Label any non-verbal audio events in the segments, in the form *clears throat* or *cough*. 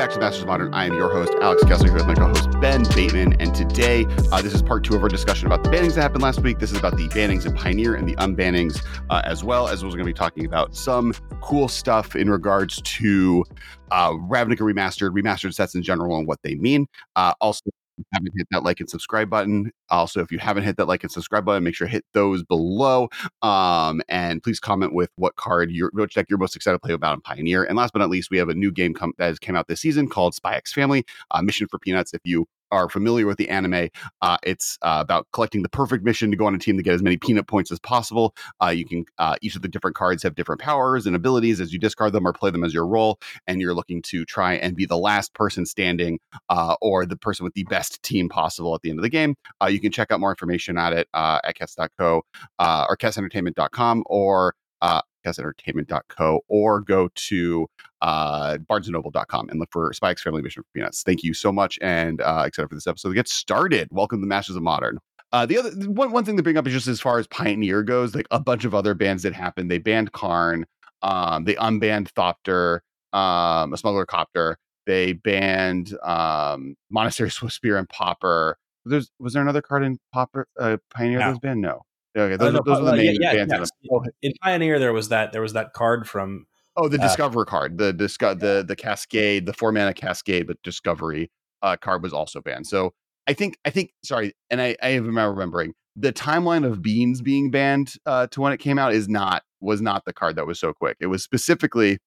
back to Masters Modern. I am your host, Alex Kessler, here with my co-host Ben Bateman. And today, uh, this is part two of our discussion about the bannings that happened last week. This is about the bannings in Pioneer and the unbannings, uh, as well as we're going to be talking about some cool stuff in regards to uh, Ravnica Remastered, remastered sets in general, and what they mean. Uh, also, haven't hit that like and subscribe button. Also, if you haven't hit that like and subscribe button, make sure to hit those below. Um, and please comment with what card you're which deck you're most excited to play about in Pioneer. And last but not least, we have a new game come, that has came out this season called Spy X Family, uh, Mission for Peanuts. If you are familiar with the anime, uh, it's uh, about collecting the perfect mission to go on a team to get as many peanut points as possible. Uh, you can uh, each of the different cards have different powers and abilities as you discard them or play them as your role, and you're looking to try and be the last person standing uh, or the person with the best team possible at the end of the game. Uh, you can check out more information at it at kess.co or kessentertainment.com or uh, kessentertainment.co or go to uh, barnesandnoble.com and look for X Family Mission for Peanuts. Thank you so much and uh, excited for this episode to get started. Welcome to Masters of Modern. Uh, the other one, one thing to bring up is just as far as Pioneer goes, like a bunch of other bands that happened. They banned Karn, um, they unbanned Thopter, um, a smuggler copter. They banned um, Monastery Swiftspear and Pauper. There's was there another card in Pauper uh, Pioneer No. that was banned? No. Okay, Uh, those, no, those are the uh, main yeah, yeah, bands. in yes. In Pioneer, there was that there was that card from Oh, the Uh, Discover card, the disco- the the Cascade, the four mana Cascade, but Discovery uh, card was also banned. So I think I think sorry, and I I am remembering the timeline of Beans being banned uh, to when it came out is not was not the card that was so quick. It was specifically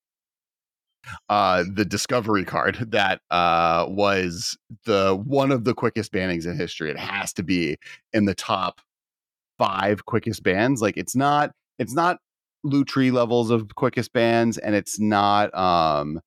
uh the discovery card *laughs* that uh was the one of the quickest bannings in history it has to be in the top five quickest bans like it's not it's not Lutri levels of quickest bands, and it's not um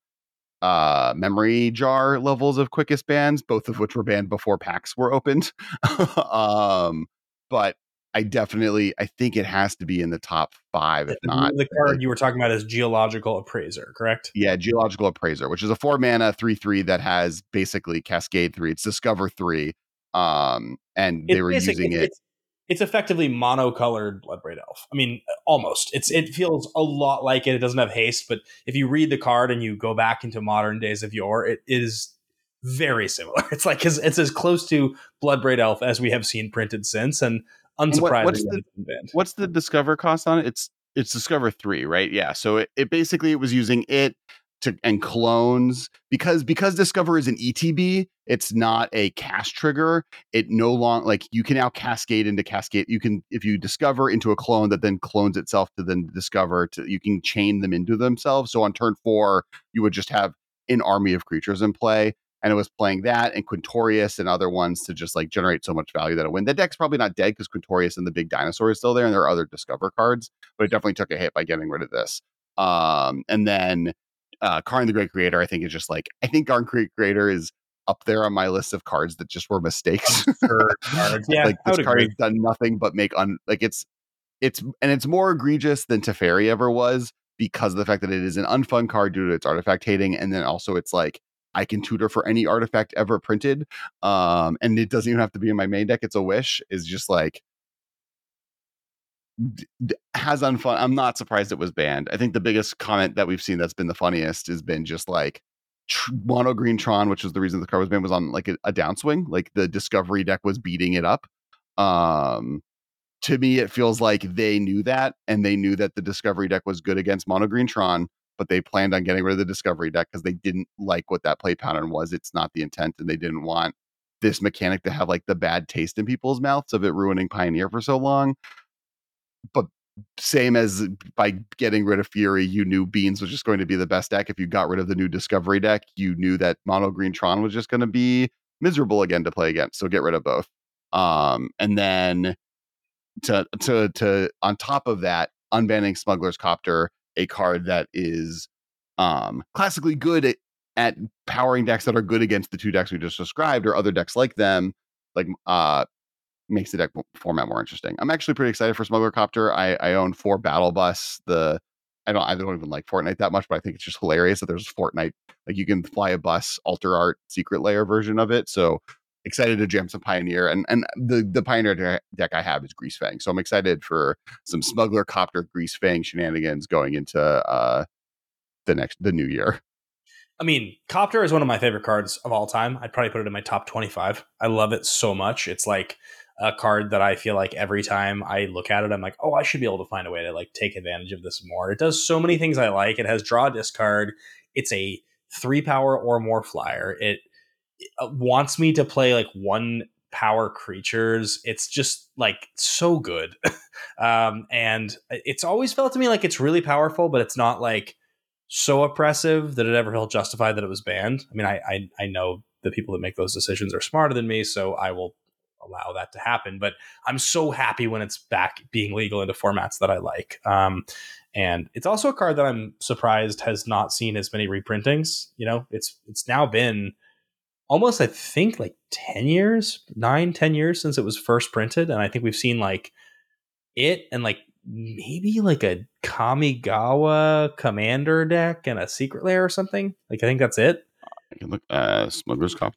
uh memory jar levels of quickest bands, both of which were banned before packs were opened *laughs* um but i definitely i think it has to be in the top five if not the card you were talking about is Geological Appraiser, correct? yeah, Geological Appraiser, which is a four mana three three that has basically Cascade three. It's Discover three, um, and they It's were using it. It's, it's effectively monocolored Bloodbraid Elf. I mean, almost. It's it feels a lot like it. It doesn't have haste, but if you read the card and you go back into modern days of yore, it is very similar. *laughs* It's like it's, it's as close to Bloodbraid Elf as we have seen printed since, and what- unsurprisingly, what's the- it's been banned. What's the Discover cost on it? It's it's Discover three, right? Yeah. So it, it basically it was using it to and clones because because Discover is an ETB, it's not a cast trigger. It no long like you can now cascade into cascade. You can if you discover into a clone that then clones itself to then discover to you can chain them into themselves. So on turn four, you would just have an army of creatures in play. And it was playing that and Quintorius and other ones to just like generate so much value that it win. That deck's probably not dead because Quintorius and the big dinosaur is still there, and there are other discover cards, but it definitely took a hit by getting rid of this. Um, and then uh Karn the Great Creator, I think is just like I think Karn Great Creator is up there on my list of cards that just were mistakes. Cards. *laughs* Yeah, like this card agree. has done nothing but make un like it's it's and it's more egregious than Teferi ever was because of the fact that it is an unfun card due to its artifact hating, and then also it's like I can tutor for any artifact ever printed, um, and it doesn't even have to be in my main deck. It's a wish. Is just like d- has unfun. I'm not surprised it was banned. I think the biggest comment that we've seen that's been the funniest has been just like tr- mono green Tron, which was the reason the card was banned, was on like a, a downswing. Like the Discovery deck was beating it up. Um, to me, it feels like they knew that, and they knew that the Discovery deck was good against mono green Tron, but they planned on getting rid of the Discovery deck because they didn't like what that play pattern was. It's not the intent, and they didn't want this mechanic to have like the bad taste in people's mouths of it ruining Pioneer for so long. But same as by getting rid of Fury, you knew Beans was just going to be the best deck. If you got rid of the new Discovery deck, you knew that Mono Green Tron was just going to be miserable again to play against. So get rid of both. Um, and then to to to on top of that, unbanning Smuggler's Copter, a card that is um classically good at, at powering decks that are good against the two decks we just described or other decks like them, like uh makes the deck format more interesting. I'm actually pretty excited for Smuggler Copter. I, I own four Battle Bus. The I don't I don't even like Fortnite that much, but I think it's just hilarious that there's Fortnite like you can fly a bus, alter art, secret lair version of it. So excited to jam some Pioneer and and the the Pioneer de- deck I have is Greasefang. So I'm excited for some Smuggler Copter Greasefang shenanigans going into uh the next the new year. I mean, Copter is one of my favorite cards of all time. I'd probably put it in my top 25. I love it so much. It's like a card that I feel like every time I look at it, I'm like, oh, I should be able to find a way to like take advantage of this more. It does so many things I like. It has draw discard. It's a three power or more flyer. It, it uh, wants me to play like one power creatures. It's just like so good. *laughs* um, and it's always felt to me like it's really powerful, but it's not like so oppressive that it ever felt justified that it was banned. I mean, I, I, I know the people that make those decisions are smarter than me, so I will allow that to happen. But I'm so happy when it's back being legal into formats that I like. Um, and it's also a card that I'm surprised has not seen as many reprintings. You know, it's it's now been almost I think like 10 years, nine, 10 years since it was first printed. And I think we've seen like it and like maybe like a Kamigawa commander deck and a secret lair or something. Like I think that's it. I can look uh Smuggler's Cop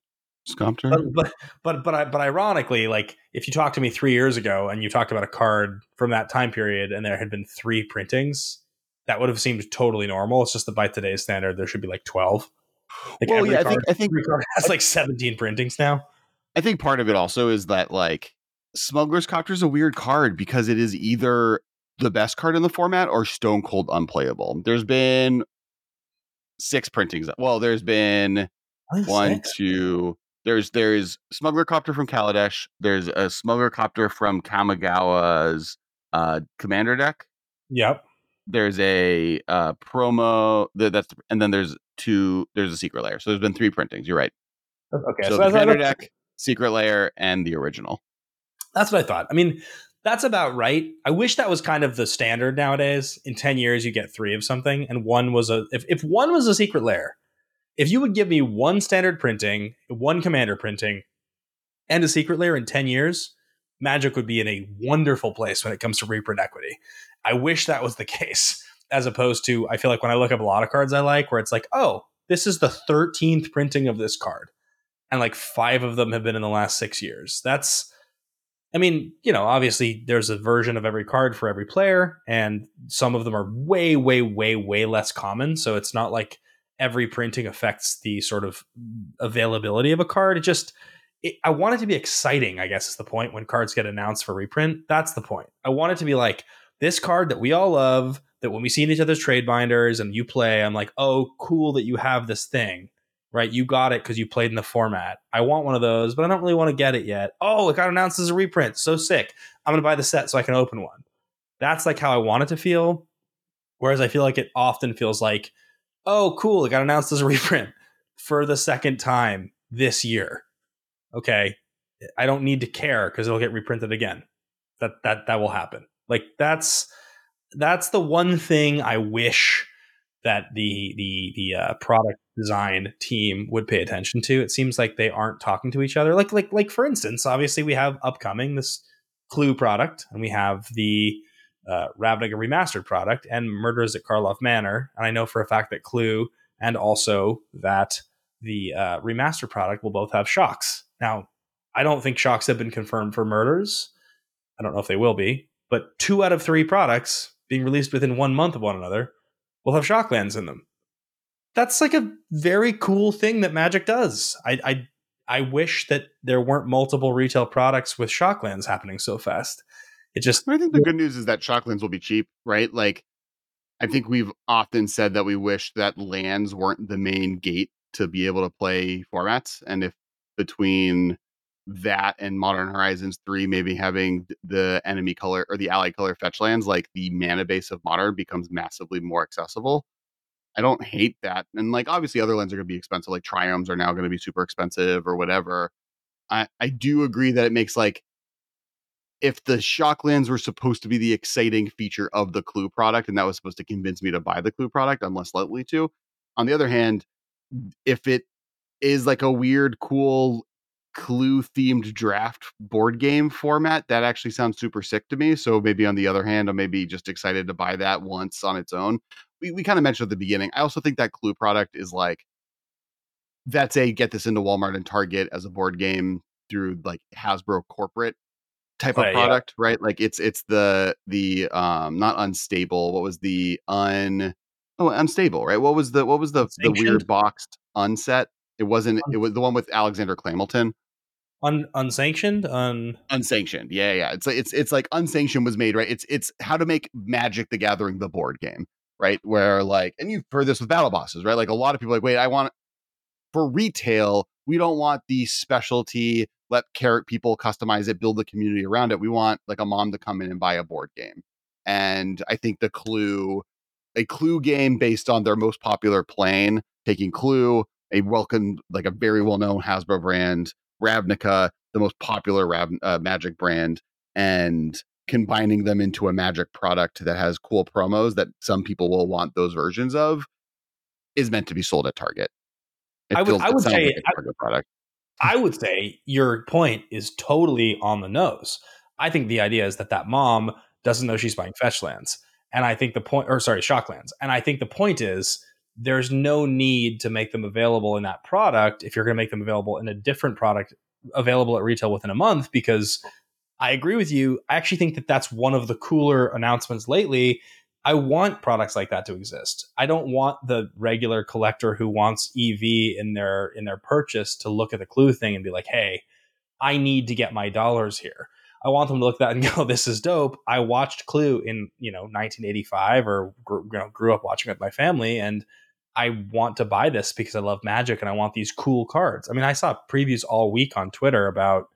Scopter. But but but but, I, but ironically, like if you talked to me three years ago and you talked about a card from that time period and there had been three printings, that would have seemed totally normal. It's just that by today's standard, there should be like twelve. Like well, yeah, card, I think I think card has like seventeen printings now. I think part of it also is that like Smuggler's Copter is a weird card because it is either the best card in the format or stone cold unplayable. There's been six printings. Well, there's been one, six? two. There's there's Smuggler Copter from Kaladesh. There's a Smuggler Copter from Kamigawa's uh, commander deck. Yep. There's a uh, promo that's and then there's two. There's a secret lair. So there's been three printings. You're right. Okay. So, so commander deck, secret lair, and the original. That's what I thought. I mean, that's about right. I wish that was kind of the standard nowadays. In 10 years, you get three of something, and one was a if, if one was a secret lair, if you would give me one standard printing, one commander printing, and a secret lair in 10 years, Magic would be in a wonderful place when it comes to reprint equity. I wish that was the *laughs* case, as opposed to I feel like when I look up a lot of cards I like, where it's like, oh, this is the 13th printing of this card. And like five of them have been in the last six years. That's I mean, you know, obviously there's a version of every card for every player, and some of them are way, way, way, way less common. So it's not like every printing affects the sort of availability of a card. It just, it, I want it to be exciting, I guess is the point when cards get announced for reprint. That's the point. I want it to be like this card that we all love, that when we see in each other's trade binders and you play, I'm like, oh, cool that you have this thing right? You got it because you played in the format. I want one of those, but I don't really want to get it yet. Oh, it got announced as a reprint. So sick. I'm going to buy the set so I can open one. That's like how I want it to feel. Whereas I feel like it often feels like, oh, cool, it got announced as a *laughs* reprint for the second time this year. Okay. I don't need to care because it'll get reprinted again. That that that will happen. Like that's that's the one thing I wish that the the the uh, product design team would pay attention to. It seems like they aren't talking to each other. Like like like for instance, obviously we have upcoming this Clue product, and we have the uh, Ravnica remastered product, and Murders at Karlov Manor. And I know for a fact that Clue and also that the uh, remastered product will both have shocks. Now, I don't think shocks have been confirmed for Murders. I don't know if they will be, but two out of three products being released within one month of one another will have shocklands in them that's like a very cool thing that Magic does. I I I wish that there weren't multiple retail products with shocklands happening so fast. It just I think the good news is that shocklands will be cheap, right? Like I think we've often said that we wish that lands weren't the main gate to be able to play formats and if between that and Modern Horizons 3 maybe having the enemy color or the ally color fetch lands like the mana base of modern becomes massively more accessible I don't hate that. And like obviously other lands are going to be expensive. Like triomes are now going to be super expensive or whatever. I I do agree that it makes like if the shock lands were supposed to be the exciting feature of the Clue product, and that was supposed to convince me to buy the Clue product, I'm less likely to. On the other hand, if it is like a weird, cool clue themed draft board game format that actually sounds super sick to me so maybe on the other hand i'm maybe just excited to buy that once on its own we, we kind of mentioned at the beginning. I also think that Clue product is like that's a get this into Walmart and Target as a board game through like Hasbro corporate type of product, yeah. right? Like it's it's the the um not unstable. What was the un Oh, unstable, right? What was the what was the the weird boxed unset? It wasn't. It was the one with Alexander Clamilton. Un, unsanctioned, un unsanctioned. Yeah, yeah. It's like it's it's like unsanctioned was made right. It's it's how to make Magic the Gathering the board game, right? Where like, and you've heard this with battle bosses, right? Like a lot of people are like, wait, I want for retail. We don't want the specialty. Let carrot people customize it, build the community around it. We want like a mom to come in and buy a board game. And I think the clue, a clue game based on their most popular plane, taking clue, a welcome like a very well known Hasbro brand, Ravnica, the most popular Rav, uh, Magic brand, and combining them into a Magic product that has cool promos that some people will want those versions of is meant to be sold at Target. It I would- I would say- like a Target product. I would say your point is totally on the nose. I think the idea is that that mom doesn't know she's buying fetch lands. And I think the point, or sorry, shock lands. And I think the point is there's no need to make them available in that product if you're going to make them available in a different product available at retail within a month. Because I agree with you. I actually think that that's one of the cooler announcements lately. I want products like that to exist. I don't want the regular collector who wants EV in their in their purchase to look at the clue thing and be like, "Hey, I need to get my dollars here." I want them to look at that and *laughs* go, "This is dope." I watched Clue in you know 1985 or you know, grew up watching it with my family, and I want to buy this because I love Magic and I want these cool cards. I mean, I saw previews all week on Twitter about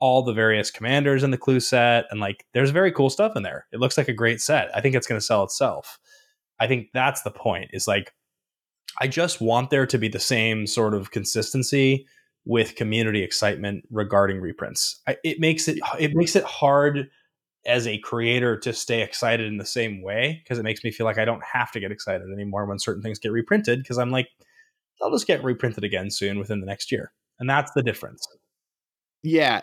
all the various commanders in the clue set and like there's very cool stuff in there. It looks like a great set. I think it's going to sell itself. I think that's the point is like i just want there to be the same sort of consistency with community excitement regarding reprints. I, it makes it it makes it hard as a creator to stay excited in the same way because it makes me feel like i don't have to get excited anymore when certain things get reprinted because i'm like they'll just get reprinted again soon within the next year. And that's the difference. Yeah,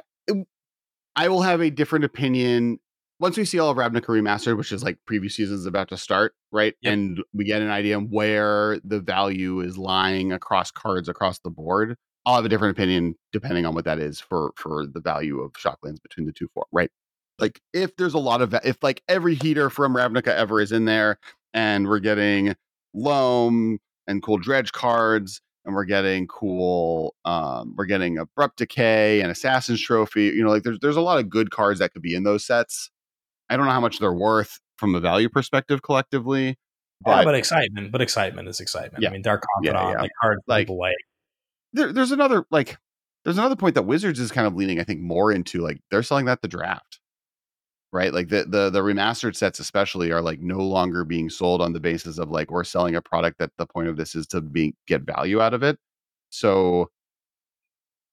I will have a different opinion once we see all of Ravnica remastered, which is like previous seasons about to start, right? Yep. And we get an idea of where the value is lying across cards across the board. I'll have a different opinion depending on what that is for for the value of shocklands between the two four, right? Like if there's a lot of if like every heater from Ravnica ever is in there, and we're getting loam and cool dredge cards and we're getting cool um we're getting abrupt decay and assassin's trophy you know like there's there's a lot of good cards that could be in those sets i don't know how much they're worth from a value perspective collectively but, but but excitement but excitement is excitement Yeah. i mean dark Yeah, confidant yeah. like hard Like- people like there, there's another like there's another point that wizards is kind of leaning i think more into like they're selling that the draft right? Like the the the remastered sets especially are like no longer being sold on the basis of like we're selling a product that the point of this is to be get value out of it. So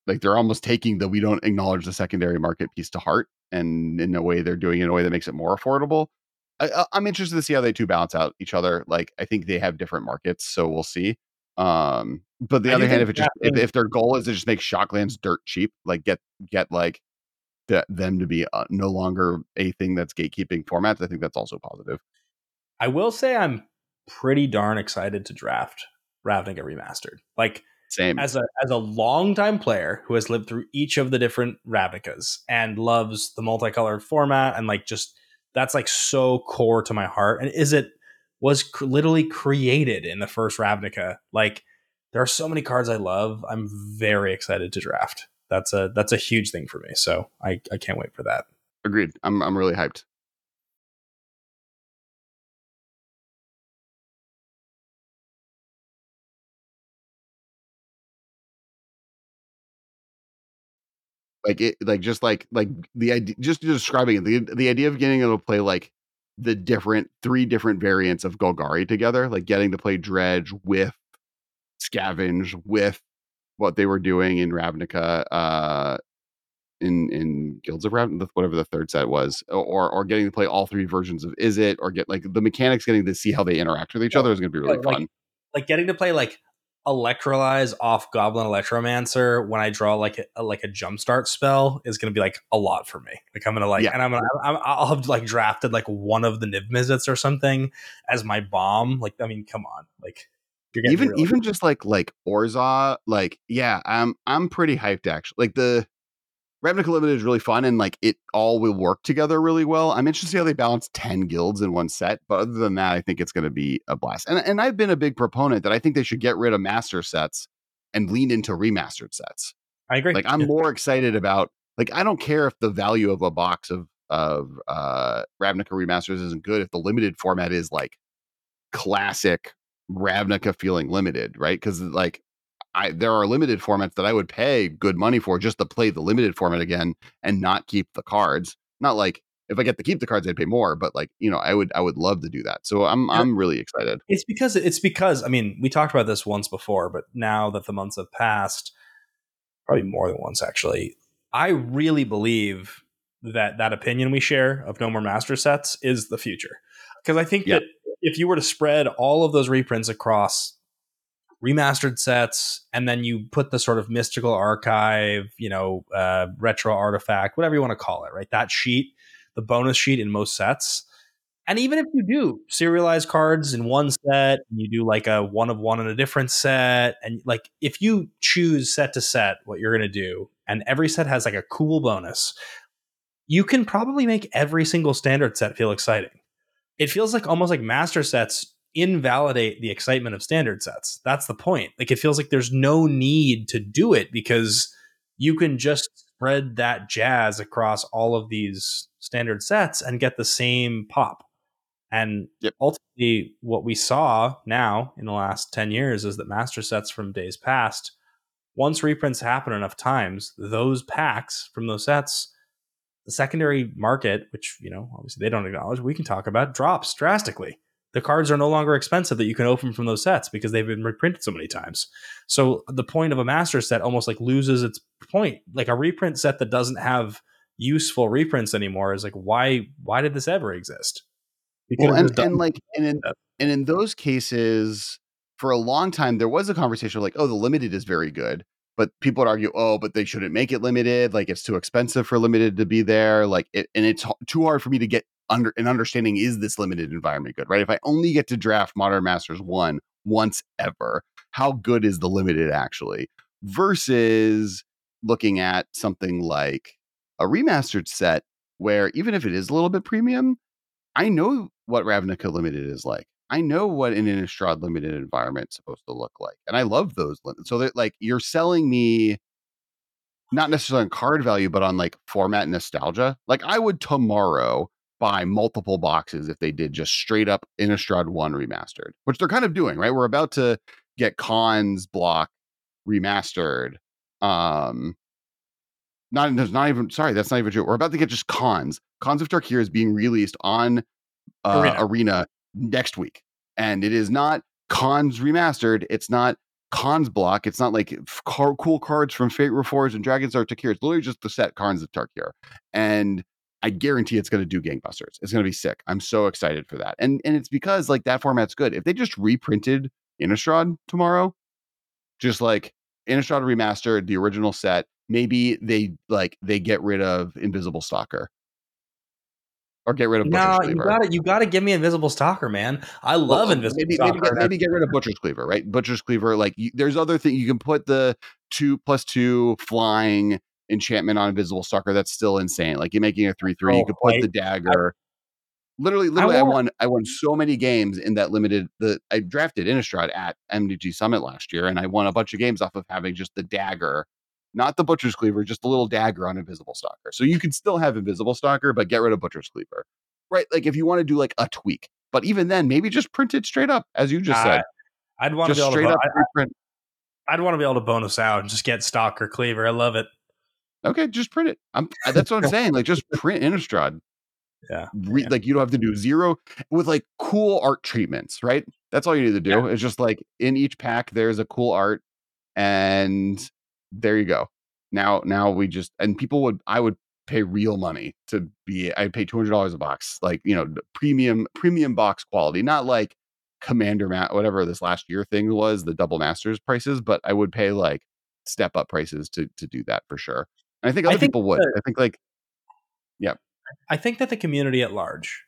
like they're almost taking the we don't acknowledge the secondary market piece to heart and in a way they're doing it in a way that makes it more affordable. I, i'm interested to see how they two balance out each other like i think they have different markets so we'll see. Um but the I other hand if it just if, if their goal is to just make shocklands dirt cheap like get get like the, them to be uh, no longer a thing that's gatekeeping formats i think that's also positive I will say I'm pretty darn excited to draft Ravnica Remastered. Like same as a as a longtime player who has lived through each of the different Ravnicas and loves the multicolored format and like just that's like so core to my heart. And is it was cr- literally created in the first Ravnica. Like there are so many cards I love. I'm very excited to draft. That's a that's a huge thing for me. So I, I can't wait for that. agreed i'm i'm really hyped like it like just like like the idea just describing it the, the idea of getting to play like the different three different variants of golgari together like getting to play dredge with scavenge with what they were doing in ravnica uh in in guilds of ravnica whatever the third set was or or getting to play all three versions of is it or get like the mechanics getting to see how they interact with each Yeah. other is going to be really like- fun like getting to play like electrolyze off goblin electromancer when i draw like a like a jumpstart spell is going to be like a lot for me like i'm gonna like Yeah. and i'm gonna I'm, i'll have like drafted like one of the niv mizzets or something as my bomb like i mean come on like even real. even just like like Orza, like yeah, I'm I'm pretty hyped actually. Like the Ravnica Limited is really fun and like it all will work together really well. I'm interested to see how they balance 10 guilds in one set. But other than that, I think it's going to be a blast. And, and I've been a big proponent that I think they should get rid of master sets and lean into remastered sets. I agree. Like I'm Yeah. more excited about like I don't care if the value of a box of of uh Ravnica remasters isn't good if the limited format is like classic Ravnica feeling limited, right? Because like I there are limited formats that I would pay good money for just to play the limited format again and not keep the cards. Not like if I get to keep the cards, I'd pay more, but like you know, I would I would love to do that. So I'm Yeah. I'm really excited. It's because it's because I mean we talked about this once before, but now that the months have passed, probably more than once actually, I really believe that that opinion we share of no more master sets is the future. Because I think Yeah. that if you were to spread all of those reprints across remastered sets and then you put the sort of mystical archive, you know, uh, retro artifact, whatever you want to call it, right? That sheet, the bonus sheet in most sets. And even if you do serialized cards in one set, and you do like a one of one in a different set, and like if you choose set to set what you're going to do, and every set has like a cool bonus, you can probably make every single standard set feel exciting. It feels like almost like master sets invalidate the excitement of standard sets. That's the point. Like it feels like there's no need to do it because you can just spread that jazz across all of these standard sets and get the same pop. And Yep. ultimately, what we saw now in the last 10 years is that master sets from days past, once reprints happen enough times, those packs from those sets, the secondary market, which, you know, obviously they don't acknowledge, we can talk about, drops drastically. The cards are no longer expensive that you can open from those sets because they've been reprinted so many times. So the point of a master set almost like loses its point. Like a reprint set that doesn't have useful reprints anymore is like, why why did this ever exist? We Well, and, and like and in and in those cases, for a long time, there was a conversation like, oh, the limited is very good, but people would argue, oh, but they shouldn't make it limited. Like it's too expensive for limited to be there. Like it, and it's too hard for me to get under an understanding. Is this limited environment good? Right? If I only get to draft Modern Masters one once ever, how good is the limited actually? Versus looking at something like a remastered set where even if it is a little bit premium, I know what Ravnica Limited is like. I know what an Innistrad Limited environment is supposed to look like, and I love those. So that like you're selling me not necessarily on card value, but on like format nostalgia. Like I would tomorrow buy multiple boxes if they did just straight up Innistrad One remastered, which they're kind of doing. Right, we're about to get Khans block remastered. Um, not there's not even sorry, that's not even true. We're about to get just Khans. Khans of Tarkir is being released on uh, Arena. Arena. Next week, and it is not Khans remastered. It's not Khans block. It's not like car- cool cards from Fate Reforged and Dragons of Tarkir. It's literally just the set Khans of Tarkir, and I guarantee it's going to do gangbusters. It's going to be sick. I'm so excited for that, and and it's because like that format's good. If they just reprinted Innistrad tomorrow, just like Innistrad remastered the original set. Maybe they like they get rid of Invisible Stalker, or get rid of Butcher's No, you got to you got to give me Invisible Stalker, man. I love Well, Invisible maybe, Stalker. maybe, get, maybe get rid of Butcher's Cleaver, right? Butcher's Cleaver, like you, there's other things you can put the two plus two flying enchantment on Invisible Stalker. That's still insane. Like you're making a three three. Oh, You could put the dagger. literally, literally, I, want- won. I won so many games in that limited. The I drafted Innistrad at MDG Summit last year, and I won a bunch of games off of having just the dagger, not the Butcher's Cleaver, just a little dagger on Invisible Stalker. So you can still have Invisible Stalker, but get rid of Butcher's Cleaver, right? Like if you want to do like a tweak, but even then, maybe just print it straight up, as you just Uh, said, I'd want to just be able straight to. up I. I'd want to be able to bonus out and just get Stalker Cleaver. I love it. Okay, just print it. I'm, that's what I'm saying. Like just print Innistrad. *laughs* Yeah. Re, yeah. Like you don't have to do zero with like cool art treatments, right? That's all you need to do. It's just like in each pack there's a cool art, and there you go. Now, now we just and people would I would pay real money to be I'd pay two hundred dollars a box, like you know premium premium box quality, not like Commander Mat whatever this last year thing was the double masters prices, but I would pay like step up prices to to do that for sure. And I think I other think people would. that- I think like yeah. I think that the community at large,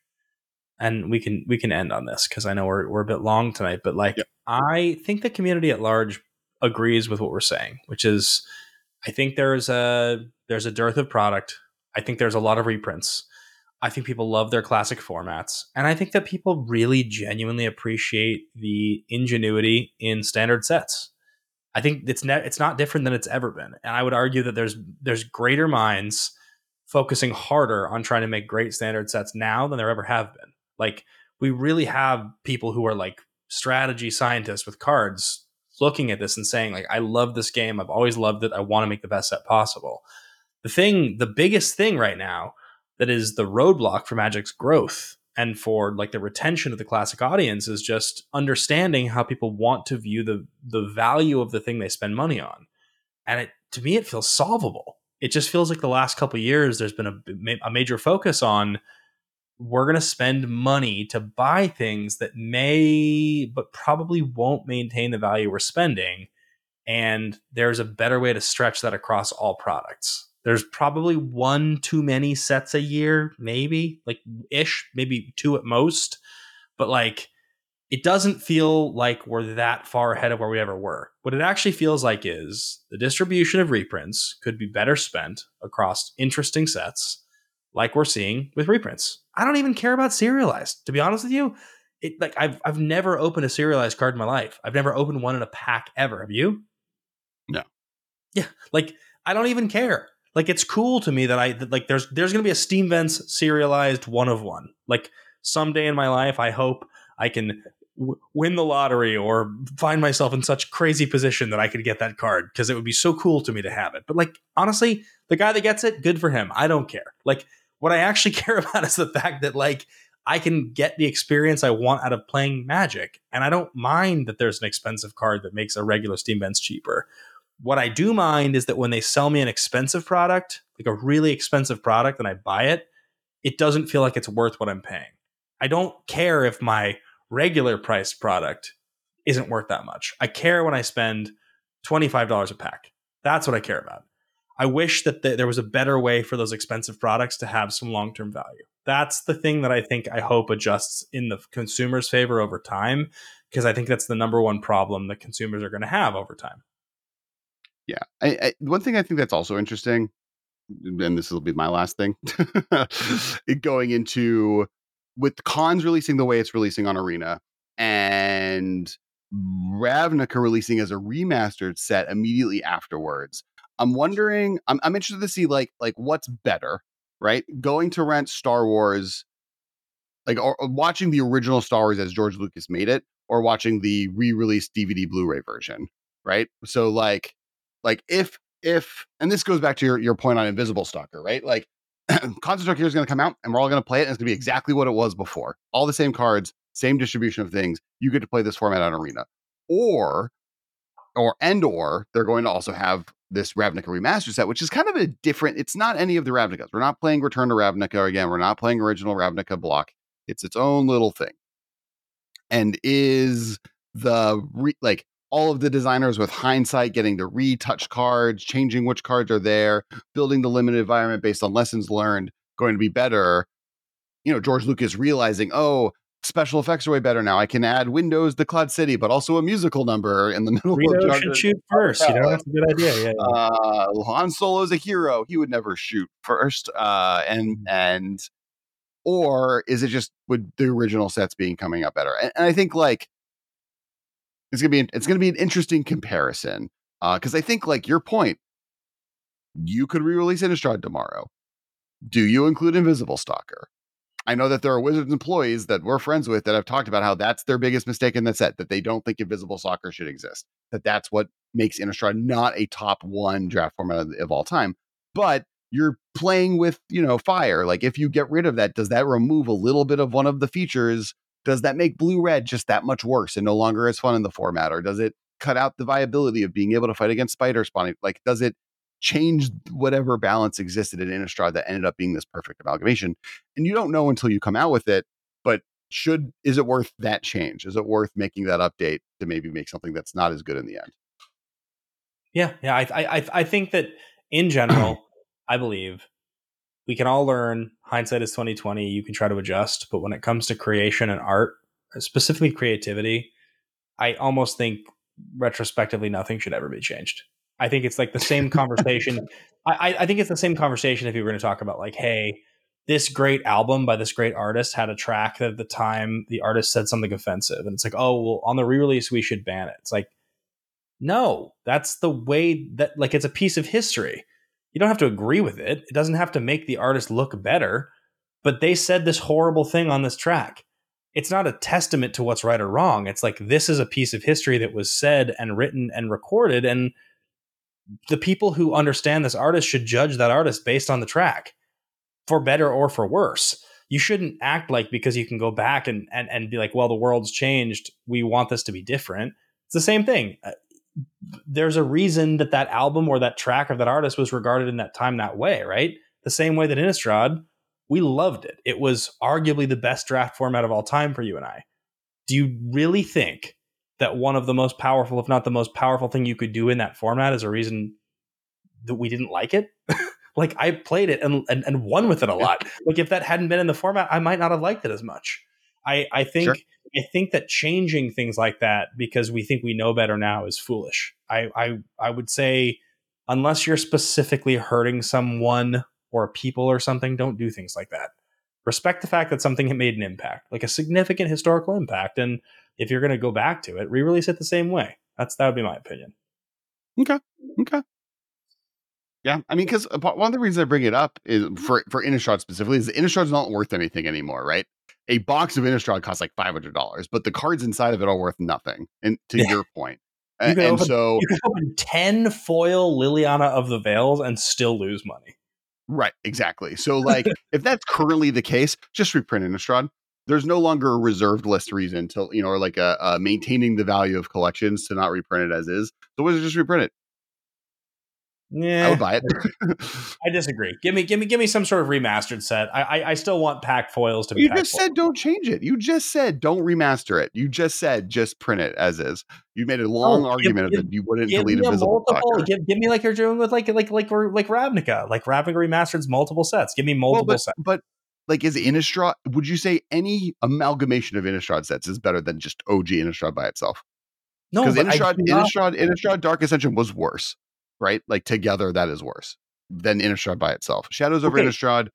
and we can we can end on this because I know we're we're a bit long tonight, but like Yep. I think the community at large agrees with what we're saying, which is I think there's a there's a dearth of product. I think there's a lot of reprints. I think people love their classic formats, and I think that people really genuinely appreciate the ingenuity in standard sets. I think it's ne- it's not different than it's ever been, and I would argue that there's there's greater minds focusing harder on trying to make great standard sets now than there ever have been. Like we really have people who are like strategy scientists with cards looking at this and saying like I love this game, I've always loved it, I want to make the best set possible. The thing, the biggest thing right now that is the roadblock for Magic's growth and for like the retention of the classic audience is just understanding how people want to view the the value of the thing they spend money on. And it to me it feels solvable. It just feels like the last couple years there's been a, a major focus on we're going to spend money to buy things that may but probably won't maintain the value we're spending and there's a better way to stretch that across all products there's probably one too many sets a year, maybe like ish, maybe two at most. But like, it doesn't feel like we're that far ahead of where we ever were. What it actually feels like is the distribution of reprints could be better spent across interesting sets, like we're seeing with reprints. I don't even care about serialized, to be honest with you. It like I've I've never opened a serialized card in my life. I've never opened one in a pack ever. Have you? No. Yeah, like I don't even care like it's cool to me that I that, like there's there's gonna be a Steam Vents serialized one of one. Like someday in my life, I hope I can w- win the lottery or find myself in such crazy position that I could get that card because it would be so cool to me to have it. But like honestly, the guy that gets it, good for him. I don't care. Like what I actually *laughs* care about is the fact that like I can get the experience I want out of playing Magic, and I don't mind that there's an expensive card that makes a regular Steam Vents cheaper what I do mind is that when they sell me an expensive product, like a really expensive product, and I buy it, it doesn't feel like it's worth what I'm paying. I don't care if my regular priced product isn't worth that much. I care when I spend $25 a pack. That's what I care about. I wish that th- there was a better way for those expensive products to have some long term value. That's the thing that I think I hope adjusts in the consumer's favor over time, because I think that's the number one problem that consumers are going to have over time. Yeah. I, I, one thing I think that's also interesting, and this will be my last thing, *laughs* going into with Khans releasing the way it's releasing on Arena and Ravnica releasing as a remastered set immediately afterwards. I'm wondering, I'm, I'm interested to see like like what's better, right? Going to rent Star Wars, like or, or watching the original Star Wars as George Lucas made it, or watching the re-released DVD Blu-ray version, right? So like like if if and this goes back to your, your point on invisible stalker right like *clears throat* concentrate here is going to come out and we're all going to play it and it's going to be exactly what it was before all the same cards same distribution of things you get to play this format on arena or or and or they're going to also have this Ravnica remaster set, which is kind of a different. It's not any of the Ravnicas. We're not playing Return to Ravnica again. We're not playing original Ravnica block. It's its own little thing. And is the re, like all of the designers with hindsight getting to retouch cards, changing which cards are there, building the limited environment based on lessons learned, going to be better. You know, George Lucas realizing, oh, special effects are way better now. I can add windows to Cloud City, but also a musical number in the *laughs* middle Rito of should shoot first. You know, that's a good idea. Yeah. yeah. Uh, Han Solo's a hero. He would never shoot first. Uh, and mm. and or is it just with the original sets being coming up better? And, and I think like it's gonna be it's gonna be an interesting comparison because uh, I think like your point, you could re-release Innistrad tomorrow. Do you include Invisible Stalker? I know that there are Wizards employees that we're friends with that have talked about how that's their biggest mistake in the set that they don't think Invisible Stalker should exist. That that's what makes Innistrad not a top one draft format of, of all time. But you're playing with you know fire. Like if you get rid of that, does that remove a little bit of one of the features does that make blue red just that much worse and no longer as fun in the format or does it cut out the viability of being able to fight against spider spawning like does it change whatever balance existed in Innistrad that ended up being this perfect amalgamation and you don't know until you come out with it but should is it worth that change? Is it worth making that update to maybe make something that's not as good in the end? Yeah yeah i i i think that in general *clears throat* i believe we can all learn hindsight is 2020 you can try to adjust but when it comes to creation and art uh, specifically creativity i almost think retrospectively nothing should ever be changed I think it's like the same conversation. I, I think it's the same conversation if you were going to talk about like, hey, this great album by this great artist had a track that at the time the artist said something offensive, and it's like, oh, well, on the re-release we should ban it. It's like, no, that's the way that like it's a piece of history. You don't have to agree with it. It doesn't have to make the artist look better. But they said this horrible thing on this track. It's not a testament to what's right or wrong. It's like this is a piece of history that was said and written and recorded and the people who understand this artist should judge that artist based on the track for better or for worse. You shouldn't act like because you can go back and, and and be like well the world's changed. We want this to be different. It's the same thing. Uh, there's a reason that that album or that track of that artist was regarded in that time that way right? The same way that innistrad we loved it. It was arguably the best draft format of all time for you and i. Do you really think that one of the most powerful, if not the most powerful thing you could do in that format is a reason that we didn't like it. *laughs* like I played it and, and, and won with it a lot. like if that hadn't been in the format, I might not have liked it as much. I, I think sure. I think that changing things like that because we think we know better now is foolish. I, I I would say unless you're specifically hurting someone or people or something, don't do things like that. Respect the fact that something made an impact, like a significant historical impact, and if you're going to go back to it, re-release it the same way. That's that would be my opinion. Okay. Okay. Yeah, I mean, because uh, one of the reasons I bring it up is for for Innistrad specifically is Innistrad's not worth anything anymore, right? A box of Innistrad costs like five hundred dollars, but the cards inside of it are worth nothing. And to yeah. your point, you and, open, so you can open ten foil Liliana of the Veils and still lose money. Right, exactly. So, like, *laughs* if that's currently the case, just reprint Innistrad there's no longer a reserved list reason to you know or like a, a maintaining the value of collections to not reprint it as is so wizards just reprint it yeah, I would buy it. *laughs* I disagree. Give me, give me, give me some sort of remastered set. I, I, I still want pack foils to be. You just said don't change it. You just said don't remaster it. You just said just print it as is. You made a oh, long oh, argument give, that you wouldn't delete a visible multiple, give, give, me like you're doing with like like like like Ravnica. Like Ravnica remasters multiple sets. Give me multiple well, but, sets. But like is Innistrad? Would you say any amalgamation of Innistrad sets is better than just OG Innistrad by itself? No, because Innistrad, Innistrad, Innistrad Dark Ascension was worse, right? Like together, that is worse than Innistrad by itself. Shadows over okay. Innistrad,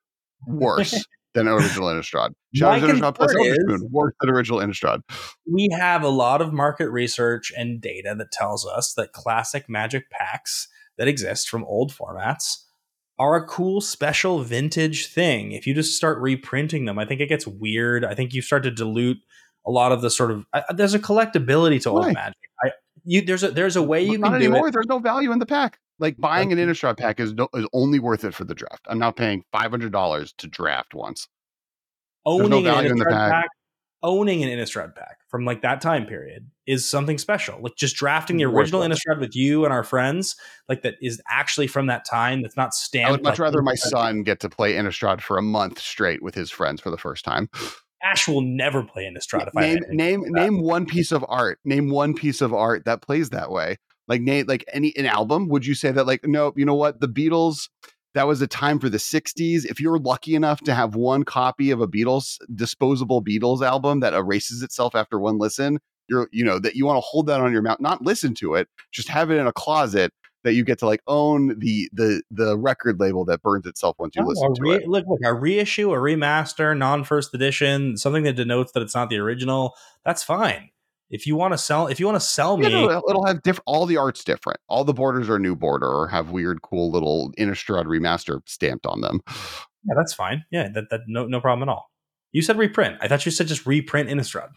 worse *laughs* than original Innistrad. Shadows Innistrad plus Moon, worse than original Innistrad. We have a lot of market research and data that tells us that classic Magic packs that exist from old formats are a cool special vintage thing. If you just start reprinting them, I think it gets weird. I think you start to dilute a lot of the sort of uh, there's a collectability to old magic. I you there's a there's a way you can not anymore. It. There's no value in the pack. Like buying an Innistrad pack is no, is only worth it for the draft. I'm now paying five hundred dollars to draft once. Owning no value in the pack. pack owning an Innistrad pack from like that time period is something special. Like just drafting the original Innistrad with you and our friends, like that is actually from that time. That's not stamped. I would much like rather my son get to play Innistrad for a month straight with his friends for the first time. Ash will never play Innistrad. If name I name name one piece of art. Name one piece of art that plays that way. Like Nate, like any an album. Would you say that like no? You know what? The Beatles that was a time for the 60s. If you're lucky enough to have one copy of a Beatles disposable Beatles album that erases itself after one listen, you're you know that you want to hold that on your mount, not listen to it, just have it in a closet that you get to like own the the the record label that burns itself once you oh, listen to it. Look, look, a reissue, a remaster, non first edition, something that denotes that it's not the original. That's fine. If you want to sell, if you want to sell me, yeah, no, it'll have different. All the art's different. All the borders are new border or have weird, cool little Innistrad remaster stamped on them. Yeah, that's fine. Yeah, that that no no problem at all. You said reprint. I thought you said just reprint Innistrad.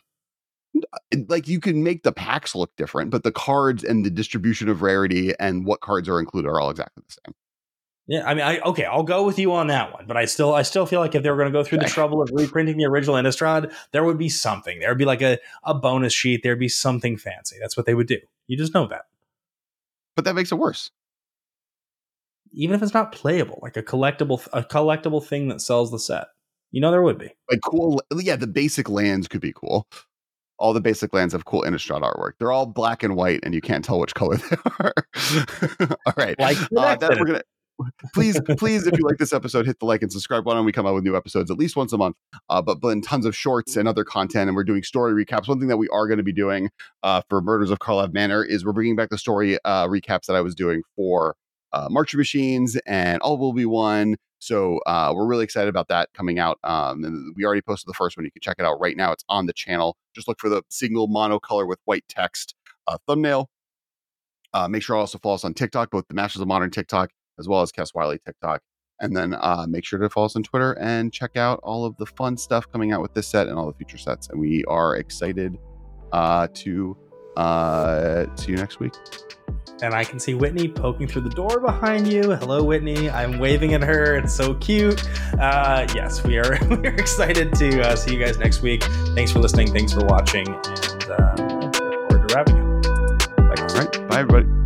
Uh, like you can make the packs look different, but the cards and the distribution of rarity and what cards are included are all exactly the same. Yeah, I mean, I okay, I'll go with you on that one, but I still, I still feel like if they were going to go through the trouble of reprinting the original Innistrad, there would be something. There would be like a a bonus sheet. There'd be something fancy. That's what they would do. You just know that. But that makes it worse. Even if it's not playable, like a collectible, a collectible thing that sells the set, you know, there would be like cool. Yeah, the basic lands could be cool. All the basic lands have cool Innistrad artwork. They're all black and white, and you can't tell which color *laughs* they are. all right, like uh, that, we're gonna please, please, if you like this episode, hit the like and subscribe button. We come out with new episodes at least once a month, uh, but then tons of shorts and other content. And we're doing story recaps. One thing that we are going to be doing uh, for Murders of Karlov Manor is we're bringing back the story uh, recaps that I was doing for uh, Marcher Machines and All Will Be One. So uh, we're really excited about that coming out. Um, and we already posted the first one. You can check it out right now. It's on the channel. Just look for the single monocolor with white text uh, thumbnail. Uh, make sure also follow us on TikTok, both the Masters of Modern TikTok as well as Kess Wylie TikTok. And then uh, make sure to follow us on Twitter and check out all of the fun stuff coming out with this set and all the future sets. And we are excited uh, to uh, see you next week. And I can see Whitney poking through the door behind you. Hello, Whitney. I'm waving at her. It's so cute. Uh, yes, we are. *laughs* We're excited to uh, see you guys next week. Thanks for listening. Thanks for watching, and uh, look forward to wrapping it. Bye. All right. Bye, everybody.